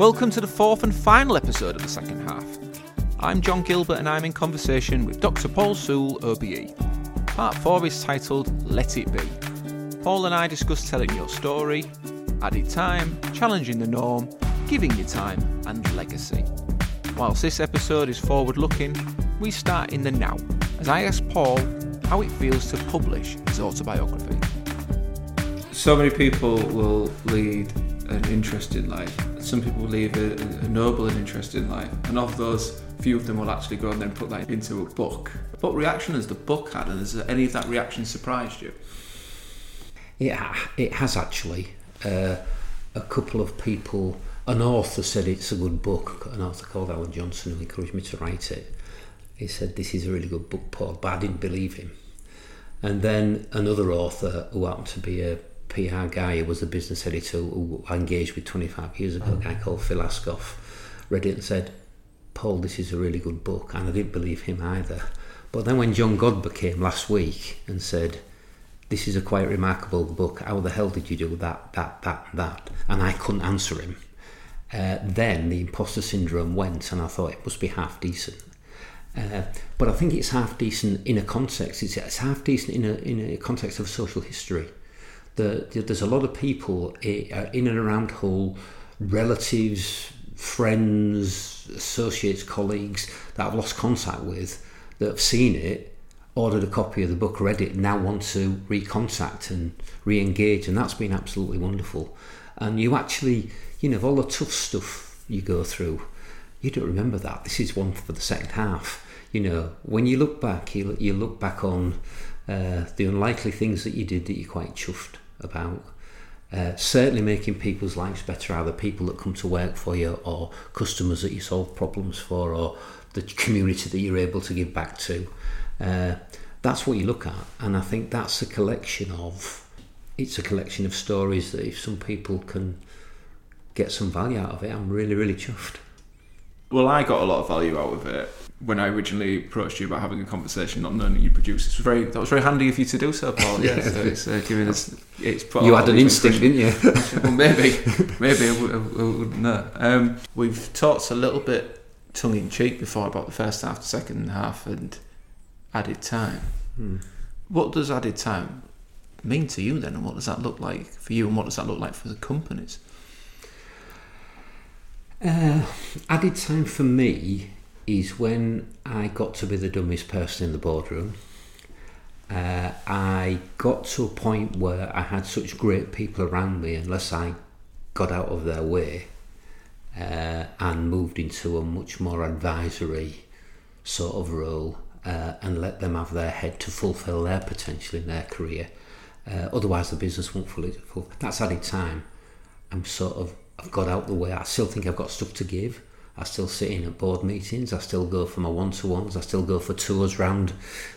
Welcome to the fourth and final episode of the second half. I'm John Gilbert and I'm in conversation with Dr. Paul Sewell, OBE. Part 4 is titled Let It Be. Paul and I discuss telling your story, added time, challenging the norm, giving you time, and legacy. Whilst this episode is forward looking, we start in the now as I ask Paul how it feels to publish his autobiography. So many people will lead an interesting life. Some people lead a, a noble and interesting life, and of those, few of them will actually go and then put that into a book. What reaction has the book had, and has any of that reaction surprised you? Yeah, it has actually. Uh, a couple of people, an author said it's a good book, an author called Alan Johnson who encouraged me to write it. He said, This is a really good book, Paul, but I didn't believe him. And then another author who happened to be a PR guy who was a business editor who I engaged with 25 years ago, a guy called Phil Ascough, read it and said, Paul, this is a really good book. And I didn't believe him either. But then when John Godber came last week and said, this is a quite remarkable book. How the hell did you do that, that, that, that? And I couldn't answer him. Uh, then the imposter syndrome went, and I thought it must be half decent. Uh, but I think it's half decent in a context. It's, it's half decent in a, in a context of social history. The, there's a lot of people in and around Hull, relatives, friends, associates, colleagues that I've lost contact with that have seen it ordered a copy of the book, read it, now want to recontact and re-engage, and that's been absolutely wonderful. And you actually, you know, of all the tough stuff you go through, you don't remember that. This is one for the second half. You know, when you look back, you, you look back on uh, the unlikely things that you did that you're quite chuffed about. Uh, certainly making people's lives better, either people that come to work for you or customers that you solve problems for or the community that you're able to give back to. Uh, that's what you look at, and I think that's a collection of. It's a collection of stories that if some people can get some value out of it, I'm really, really chuffed. Well, I got a lot of value out of it when I originally approached you about having a conversation, not knowing that you produce. It's very that was very handy of you to do so, Paul. Yeah, so it's uh, giving us. It's you had an instinct, didn't you? well, maybe, maybe would, I wouldn't know. Um, we've talked a little bit tongue in cheek before about the first half, the second half, and added time. Hmm. What does added time mean to you then, and what does that look like for you, and what does that look like for the companies? Uh, added time for me is when I got to be the dumbest person in the boardroom. Uh, I got to a point where I had such great people around me, unless I got out of their way uh, and moved into a much more advisory sort of role uh, and let them have their head to fulfil their potential in their career. Uh, otherwise, the business won't fully fulfill. That's added time. I'm sort of I've got out the way. I still think I've got stuff to give. I still sit in at board meetings. I still go for my one-to-ones. I still go for tours around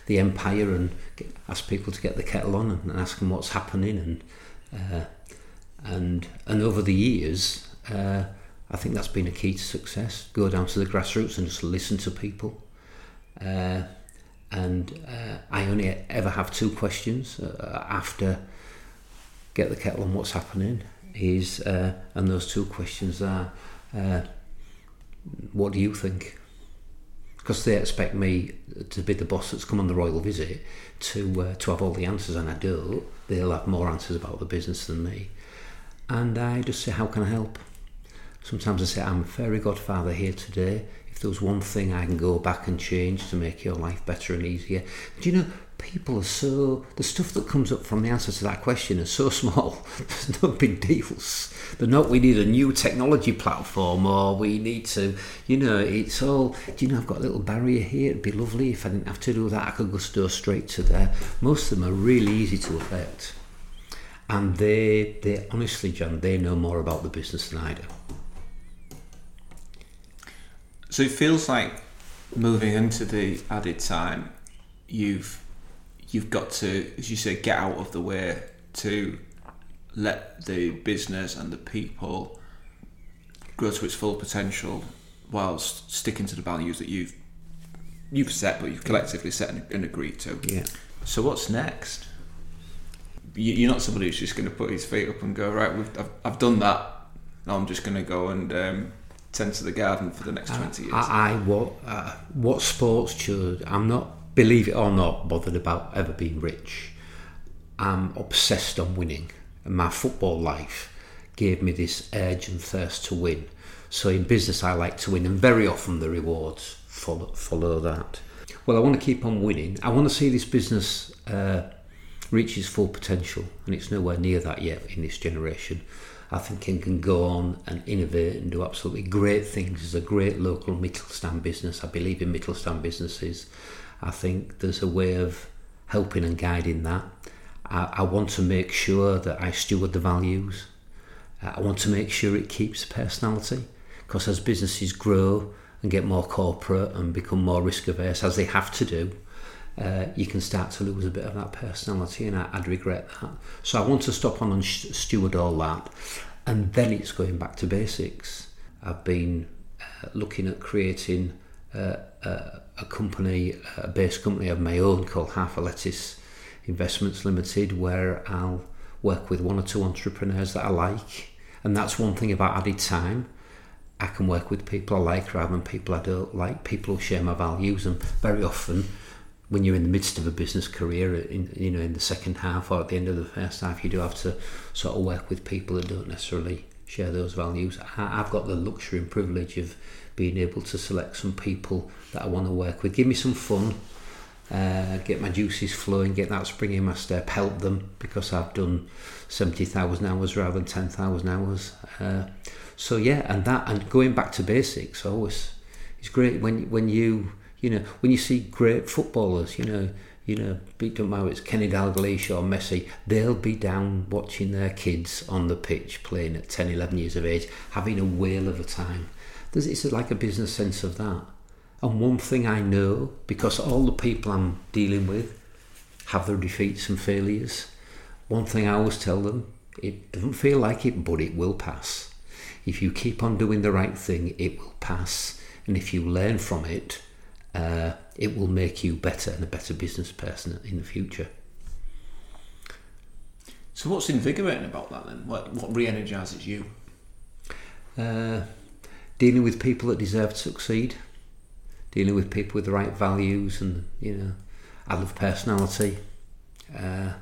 the empire and get, ask people to get the kettle on and, and ask them what's happening. And uh, and and over the years, uh, I think that's been a key to success. Go down to the grassroots and just listen to people. Uh, and uh, I only ever have two questions uh, after get the kettle on what's happening is uh, and those two questions are what do you think? Because they expect me to be the boss that's come on the royal visit to uh, to have all the answers and I don't they'll have more answers about the business than me. And I just say how can I help? Sometimes I say I'm a fairy godfather here today. If there's one thing I can go back and change to make your life better and easier. Do you know, people are so, the stuff that comes up from the answer to that question is so small. There's no big deals. They're not, we need a new technology platform or we need to, you know, it's all, do you know, I've got a little barrier here. It'd be lovely if I didn't have to do that. I could just go straight to there. Most of them are really easy to affect. And they, they honestly, John, they know more about the business than I do. So it feels like moving into the added time, you've you've got to, as you say, get out of the way to let the business and the people grow to its full potential, whilst sticking to the values that you've you've set, but you've collectively set and, and agreed to. Yeah. So what's next? You're not somebody who's just going to put his feet up and go right. I've, I've done that no, I'm just going to go and um, tend to the garden for the next 20 years? I, I what uh, what sports should I'm not believe it or not bothered about ever being rich. I'm obsessed on winning, and my football life gave me this urge and thirst to win. So in business, I like to win, and very often the rewards follow follow that. Well, I want to keep on winning. I want to see this business uh, reach its full potential, and it's nowhere near that yet in this generation. I think it can go on and innovate and do absolutely great things. It's a great local Mittelstand business. I believe in Mittelstand businesses. I think there's a way of helping and guiding that. I, I want to make sure that I steward the values. Uh, I want to make sure it keeps personality because as businesses grow and get more corporate and become more risk averse, as they have to do, uh, you can start to lose a bit of that personality, and I, would regret that. So I want to stop on and steward all that, and then it's going back to basics. I've been uh, looking at creating uh, a, a company, a base company of my own called Half a Lettuce Investments Limited, where I'll work with one or two entrepreneurs that I like, and that's one thing about added time. I can work with people I like rather than people I don't like, people who share my values, and very often when you're in the midst of a business career, in you know in the second half or at the end of the first half, you do have to sort of work with people that don't necessarily share those values. I, I've got the luxury and privilege of being able to select some people that I want to work with. Give me some fun, uh, get my juices flowing, get that spring in my step, help them because I've done 70,000 hours rather than 10,000 hours. Uh, so yeah, and that, and going back to basics always, it's great when, when you you know, when you see great footballers, you know, you know, beat don't matter it's Kenny Dalglish or Messi, they'll be down watching their kids on the pitch playing at 10, 11 years of age, having a whale of a time. There's, it's like a business sense of that. And one thing I know, because all the people I'm dealing with have their defeats and failures, one thing I always tell them, it doesn't feel like it, but it will pass. If you keep on doing the right thing, it will pass. And if you learn from it, uh, it will make you better and a better business person in the future. So, what's invigorating about that then? What, what re energises you? Uh, dealing with people that deserve to succeed, dealing with people with the right values, and you know, I love personality. Uh,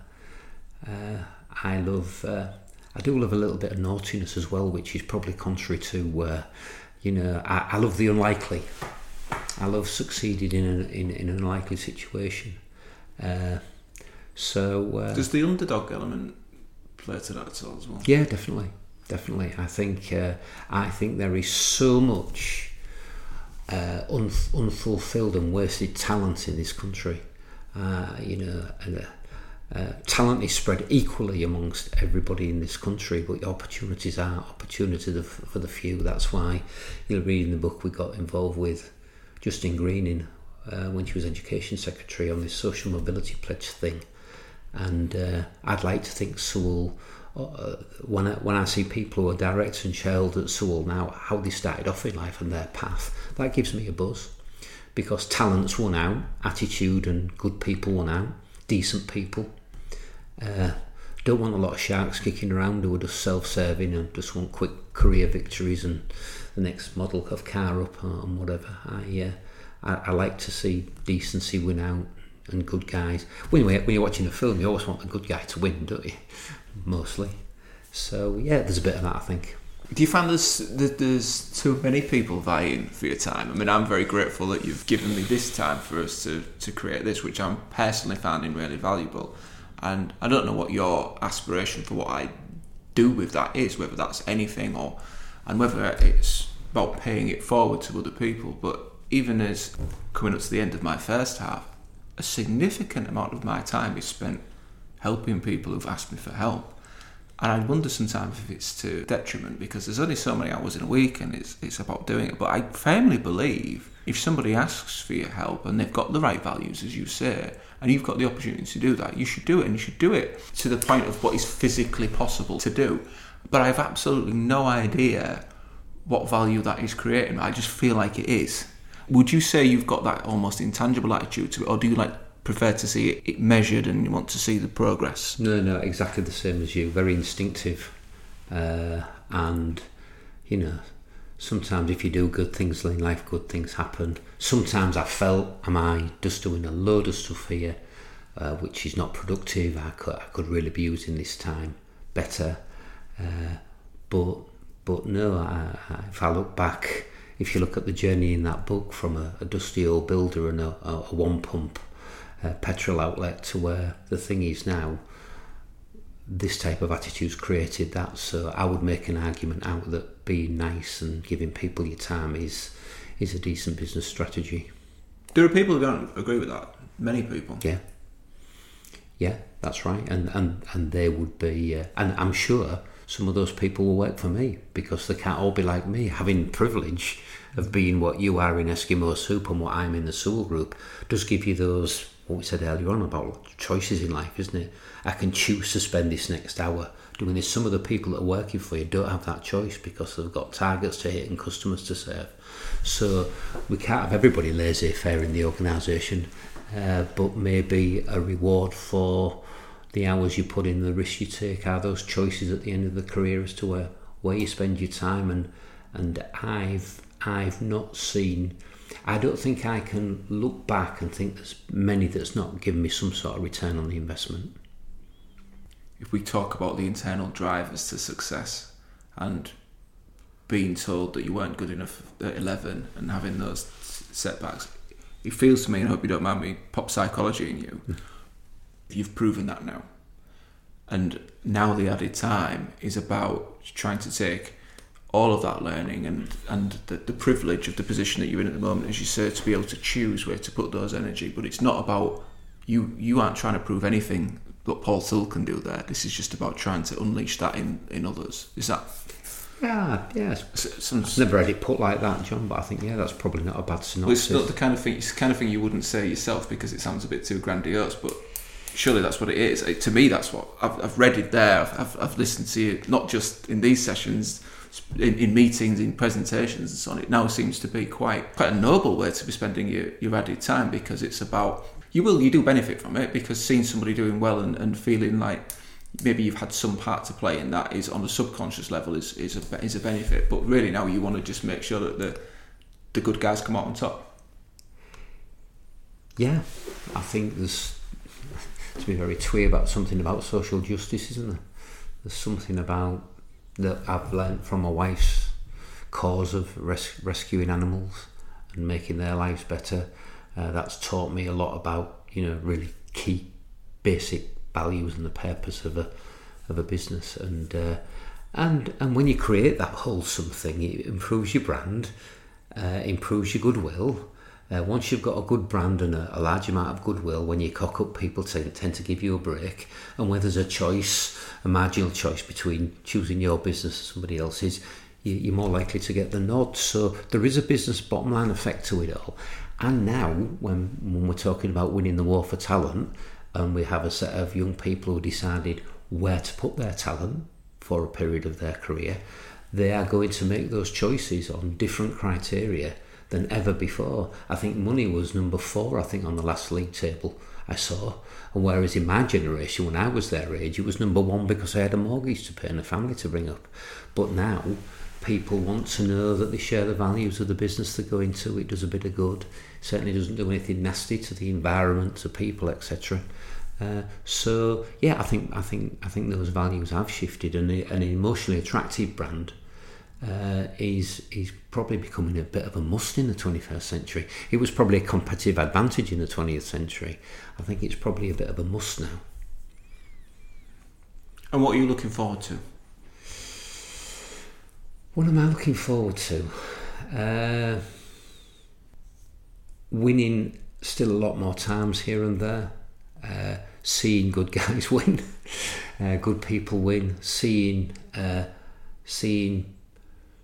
uh, I love. Uh, I do love a little bit of naughtiness as well, which is probably contrary to, uh, you know, I, I love the unlikely. I love succeeding in, a, in, in an unlikely situation. Uh, so uh, does the underdog element play to that at all as well? Yeah, definitely, definitely. I think uh, I think there is so much uh, un- unfulfilled and wasted talent in this country. Uh, you know, and, uh, talent is spread equally amongst everybody in this country, but opportunities are opportunities for the few. That's why you'll read in the book we got involved with Justine Greening uh, when she was Education Secretary on this social mobility pledge thing. And uh, I'd like to think Sewell, uh, when, I, when I see people who are directors and shareholders at Sewell now, how they started off in life and their path, that gives me a buzz. Because talents won out, attitude and good people won out, decent people. Uh, don't want a lot of sharks kicking around who are just self-serving and just want quick career victories and the next model of car up and whatever. I, uh, I, I like to see decency win out and good guys. When, when you're watching a film, you always want the good guy to win, don't you? Mostly. So yeah, there's a bit of that, I think. Do you find there's there's too many people vying for your time? I mean, I'm very grateful that you've given me this time for us to, to create this, which I'm personally finding really valuable. And I don't know what your aspiration for what I do with that is, whether that's anything or and whether it's about paying it forward to other people. But even as coming up to the end of my first half, a significant amount of my time is spent helping people who've asked me for help. And I wonder sometimes if it's to detriment because there's only so many hours in a week and it's, it's about doing it. But I firmly believe if somebody asks for your help and they've got the right values, as you say, and you've got the opportunity to do that, you should do it and you should do it to the point of what is physically possible to do. But I have absolutely no idea what value that is creating. I just feel like it is. Would you say you've got that almost intangible attitude to it, or do you like prefer to see it measured and you want to see the progress? No, no, exactly the same as you. Very instinctive, uh, and you know, sometimes if you do good things in life, good things happen. Sometimes I felt, am I just doing a load of stuff here, uh, which is not productive? I could, I could really be using this time better. Uh, but but no, I, I, if I look back, if you look at the journey in that book from a, a dusty old builder and a, a, a one pump uh, petrol outlet to where the thing is now, this type of attitude's created that. So I would make an argument out that being nice and giving people your time is is a decent business strategy. There are people who don't agree with that. Many people. Yeah. Yeah, that's right. And and and they would be, uh, and I'm sure some of those people will work for me because they can't all be like me. Having privilege of being what you are in Eskimo Soup and what I'm in the Sewell Group does give you those what we said earlier on about choices in life, isn't it? I can choose to spend this next hour doing this. Some of the people that are working for you don't have that choice because they've got targets to hit and customers to serve. So we can't have everybody laissez faire in the organisation, uh, but maybe a reward for the hours you put in, the risks you take, are those choices at the end of the career as to where, where you spend your time. And and I've I've not seen. I don't think I can look back and think there's many that's not given me some sort of return on the investment. If we talk about the internal drivers to success and being told that you weren't good enough at 11 and having those setbacks, it feels to me, and I hope you don't mind me, pop psychology in you. You've proven that now. And now the added time is about trying to take all of that learning and, and the, the privilege of the position that you're in at the moment, as you say, to be able to choose where to put those energy. But it's not about you you aren't trying to prove anything that Paul Thill can do there. This is just about trying to unleash that in, in others. Is that Yeah, yes. some, I've never had it put like that, John, but I think, yeah, that's probably not a bad synopsis. it's not the kind of thing. It's the kind of thing you wouldn't say yourself because it sounds a bit too grandiose. But surely that's what it is. It- to me, that's what I've, I've read it there. I've, I've, I've listened to you not just in these sessions, in, in meetings, in presentations, and so on. It now seems to be quite quite a noble way to be spending your, your added time because it's about you will you do benefit from it because seeing somebody doing well and, and feeling like maybe you've had some part to play in that is on a subconscious level is is a, is a benefit. But really now you want to just make sure that the the good guys come out on top. Yeah, I think there's to be very twee about something about social justice, isn't there? There's something about that I've learnt from my wife's cause of res- rescuing animals and making their lives better. Uh, that's taught me a lot about you know really key basic values and the purpose of a of a business and uh, and and when you create that wholesome thing, it improves your brand, uh, improves your goodwill. Uh, once you've got a good brand and a, a large amount of goodwill, when you cock up, people tend, tend to give you a break. And where there's a choice, a marginal choice between choosing your business or somebody else's, you, you're more likely to get the nod. So there is a business bottom line effect to it all. And now, when, when we're talking about winning the war for talent, and we have a set of young people who decided where to put their talent for a period of their career, they are going to make those choices on different criteria than ever before. I think money was number four, I think, on the last league table I saw. And whereas in my generation, when I was their age, it was number one because I had a mortgage to pay and a family to bring up. But now, people want to know that they share the values of the business they go into. It does a bit of good. Certainly doesn't do anything nasty to the environment, to people, etc. Uh, so yeah, I think I think I think those values have shifted, and an emotionally attractive brand uh, is is probably becoming a bit of a must in the 21st century. It was probably a competitive advantage in the 20th century. I think it's probably a bit of a must now. And what are you looking forward to? What am I looking forward to? Uh, winning still a lot more times here and there. Uh, seeing good guys win, uh, good people win. Seeing uh, seeing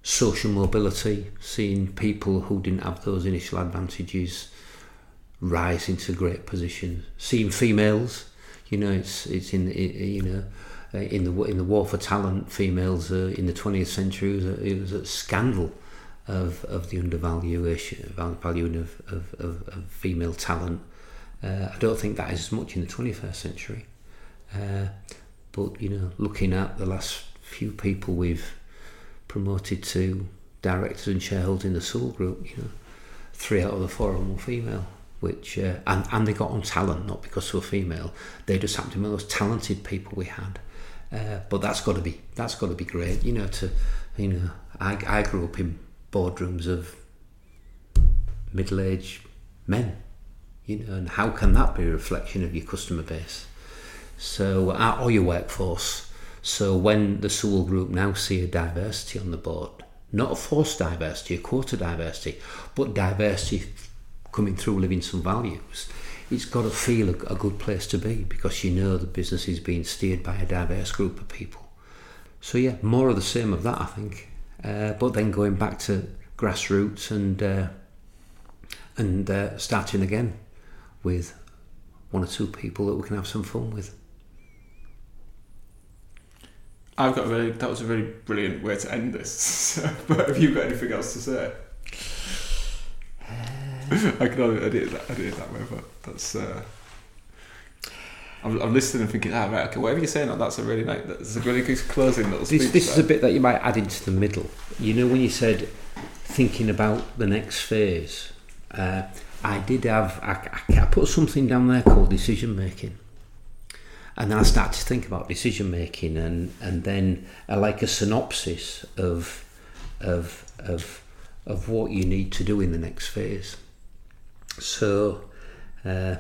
social mobility, seeing people who didn't have those initial advantages rise into great positions. Seeing females, you know, it's it's in you know. Uh, in the in the war for talent, females uh, in the 20th century was a, it was a scandal of of the undervaluation val- valuing of, of, of, of female talent. Uh, I don't think that is as much in the 21st century. Uh, but you know, looking at the last few people we've promoted to directors and shareholders in the Sewell Group. You know, three out of the four of them were female, which uh, and and they got on talent, not because they were female. They just happened to be the most talented people we had. Uh, but that's got to be that's got to be great, you know. To you know, I I grew up in boardrooms of middle-aged men, you know, and how can that be a reflection of your customer base? So uh, or your workforce. So when the Sewell Group now see a diversity on the board, not a forced diversity, a quota diversity, but diversity coming through living some values, it's got to feel a, a good place to be because you know the business is being steered by a diverse group of people. So yeah, more of the same of that, I think. Uh, but then going back to grassroots and uh, and uh, starting again with one or two people that we can have some fun with. I've got a really that was a really brilliant way to end this. but have you got anything else to say? I can only edit that, edit it that way, but that's. Uh, I'm, I'm listening and thinking, ah, right, okay, whatever you're saying, that's a really nice, that's a really good closing little speech. This, this is a bit that you might add into the middle. You know, when you said thinking about the next phase, uh, I did have, I, I put something down there called decision making. And then I start to think about decision making and, and then uh, like a synopsis of, of, of, of what you need to do in the next phase. So, uh,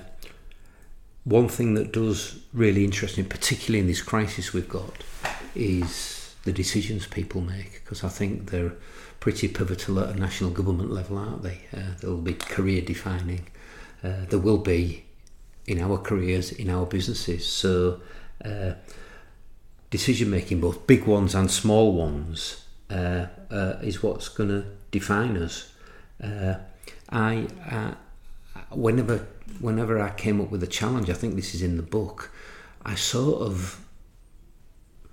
one thing that does really interesting, particularly in this crisis we've got, is the decisions people make because I think they're pretty pivotal at a national government level, aren't they? Uh, they'll be career defining. Uh, there will be in our careers, in our businesses. So, uh, decision making, both big ones and small ones, uh, uh, is what's going to define us. Uh, I, whenever, whenever I came up with a challenge, I think this is in the book. I sort of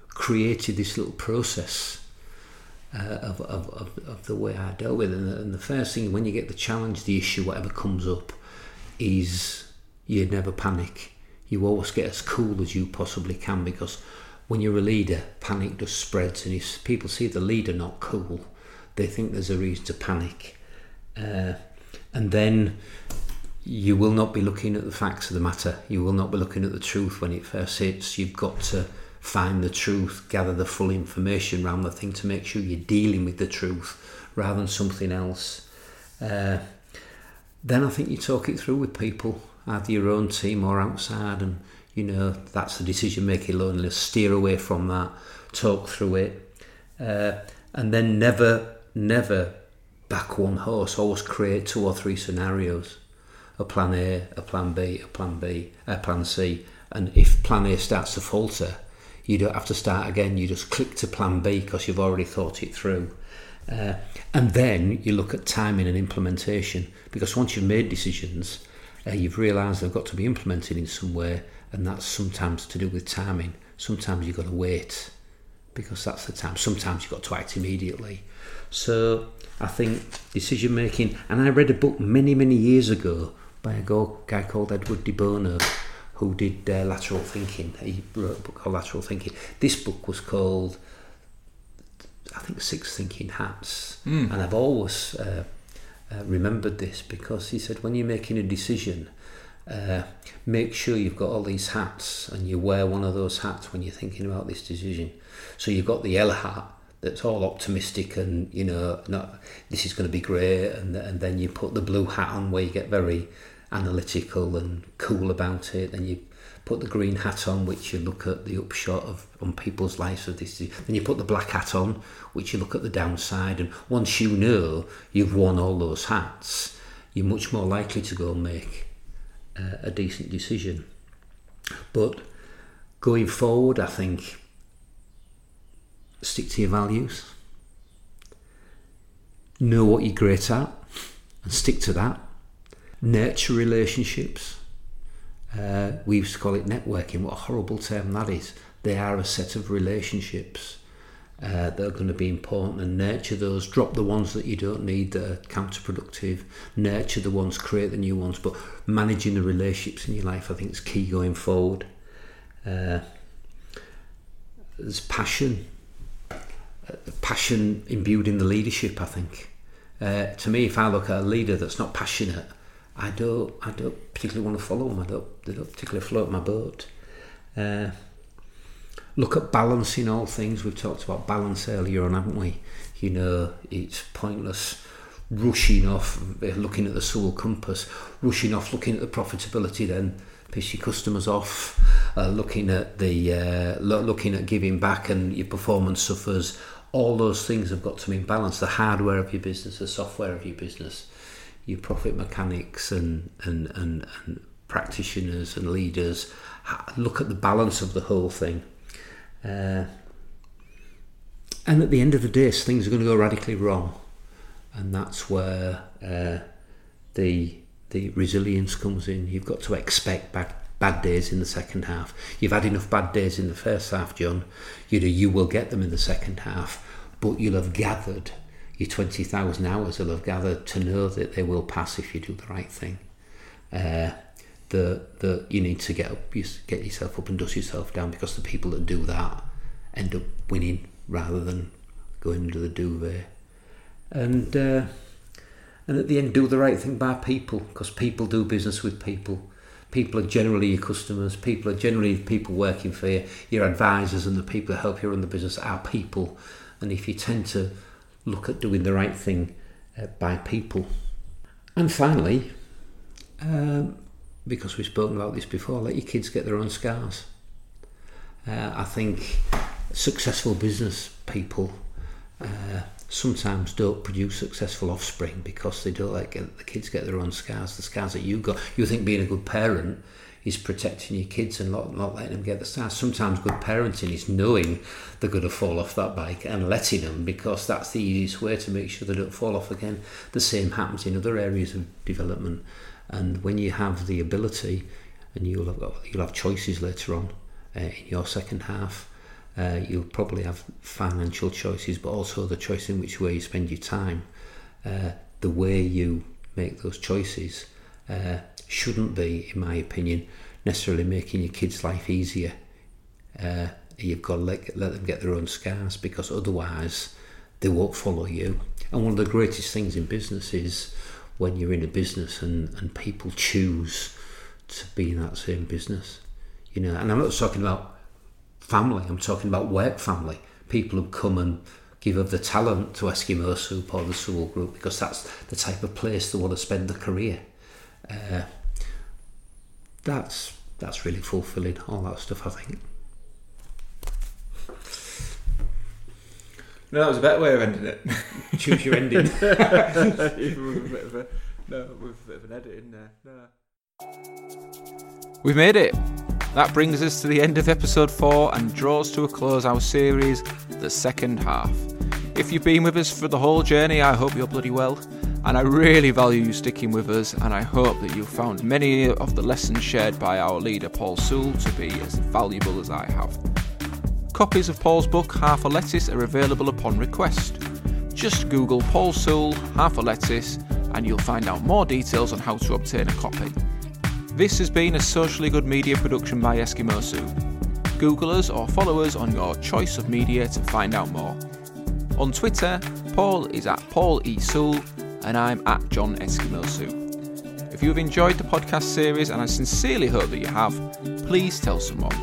created this little process uh, of, of, of, of the way I dealt with it. And the, and the first thing, when you get the challenge, the issue, whatever comes up, is you never panic. You always get as cool as you possibly can because when you're a leader, panic just spreads. And if people see the leader not cool, they think there's a reason to panic. Uh, and then you will not be looking at the facts of the matter. You will not be looking at the truth when it first hits. You've got to find the truth, gather the full information around the thing to make sure you're dealing with the truth rather than something else. Uh, then I think you talk it through with people, either your own team or outside, and you know that's the decision making loneliness. Steer away from that, talk through it, uh, and then never, never back one horse. Always create two or three scenarios: a plan A, a plan B, a plan B, a plan C. And if plan A starts to falter, you don't have to start again. You just click to plan B because you've already thought it through. Uh, and then you look at timing and implementation because once you've made decisions, uh, you've realised they've got to be implemented in some way, and that's sometimes to do with timing. Sometimes you've got to wait because that's the time. Sometimes you've got to act immediately. So I think decision making, and I read a book many, many years ago by a guy called Edward de Bono who did uh, lateral thinking. He wrote a book called Lateral Thinking. This book was called, I think, Six Thinking Hats. Mm. And I've always uh, uh, remembered this because he said when you're making a decision, uh, make sure you've got all these hats and you wear one of those hats when you're thinking about this decision. So you've got the yellow hat that's all optimistic and you know not this is going to be great and and then you put the blue hat on where you get very analytical and cool about it. Then you put the green hat on, which you look at the upshot of on people's lives of this. Then you put the black hat on, which you look at the downside. And once you know you've worn all those hats, you're much more likely to go and make uh, a decent decision. But going forward, I think stick to your values. Know what you're great at and stick to that nurture relationships. Uh, we used to call it networking. What a horrible term that is. They are a set of relationships uh, that are going to be important and nurture those. Drop the ones that you don't need that are counterproductive. Nurture the ones, create the new ones. But managing the relationships in your life, I think, is key going forward. Uh, there's passion. passion imbued in the leadership. I think. Uh, to me, if I look at a leader that's not passionate, I don't, I don't particularly want to follow them. I don't, they don't particularly float my boat. Uh, look at balancing all things. We've talked about balance earlier on, haven't we? You know, it's pointless rushing off, uh, looking at the Sewell compass, rushing off, looking at the profitability, then piss your customers off, uh, looking at the uh, lo- looking at giving back, and your performance suffers. All those things have got to be in balance. The hardware of your business, the software of your business, your profit mechanics, and and and, and practitioners and leaders. Look at the balance of the whole thing. Uh, and at the end of the day, things are going to go radically wrong, and that's where uh, the the resilience comes in. You've got to expect bad bad days in the second half. You've had enough bad days in the first half, John. You know you will get them in the second half, but you'll have gathered your twenty thousand hours. Will have gathered to know that they will pass if you do the right thing. Uh, that that you need to get up, get yourself up and dust yourself down because the people that do that end up winning rather than going under the duvet. And uh, and at the end, do the right thing by people because people do business with people. People are generally your customers. People are generally people working for you. Your advisors and the people that help you run the business are people. And if you tend to look at doing the right thing uh, by people, and finally, um, because we've spoken about this before, let your kids get their own scars. Uh, I think successful business people uh, sometimes don't produce successful offspring because they don't let the kids get their own scars, the scars that you got. You think being a good parent is protecting your kids and not, not letting them get the scars. Sometimes good parenting is knowing they're going to fall off that bike and letting them because that's the easiest way to make sure they don't fall off again. The same happens in other areas of development. And when you have the ability, and you'll have, you'll have choices later on uh, in your second half, uh, you'll probably have financial choices, but also the choice in which way you spend your time. Uh, the way you make those choices uh, shouldn't be, in my opinion, necessarily making your kids' life easier. Uh, you've got to let, let them get their own scars because otherwise they won't follow you. And one of the greatest things in business is when you're in a business and, and people choose to be in that same business. You know, and I'm not talking about family, I'm talking about work family. People who come and give up the talent to Eskimo Soup or the Sewell Group because that's the type of place they want to spend their career. Uh, that's that's really fulfilling, all that stuff, I think. No, that was a better way of ending it. Choose your ending. Even with a bit of a no, with a bit of an edit in there. No. We've made it. That brings us to the end of episode 4 and draws to a close our series, The Second Half. If you've been with us for the whole journey, I hope you're bloody well. And I really value you sticking with us, and I hope that you've found many of the lessons shared by our leader Paul Sewell to be as valuable as I have. Copies of Paul's book Half a Lettuce are available upon request. Just Google Paul Sewell Half a Lettuce and you'll find out more details on how to obtain a copy. This has been a socially good media production by Eskimo Soup. Google us or follow us on your choice of media to find out more. On Twitter, Paul is at Paul E. Sewell and I'm at John Eskimo Soup. If you have enjoyed the podcast series, and I sincerely hope that you have, please tell someone.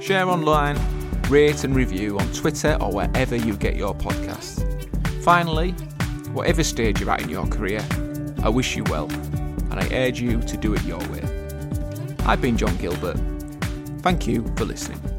Share online, rate and review on Twitter or wherever you get your podcasts. Finally, whatever stage you're at in your career, I wish you well, and I urge you to do it your way. I've been John Gilbert. Thank you for listening.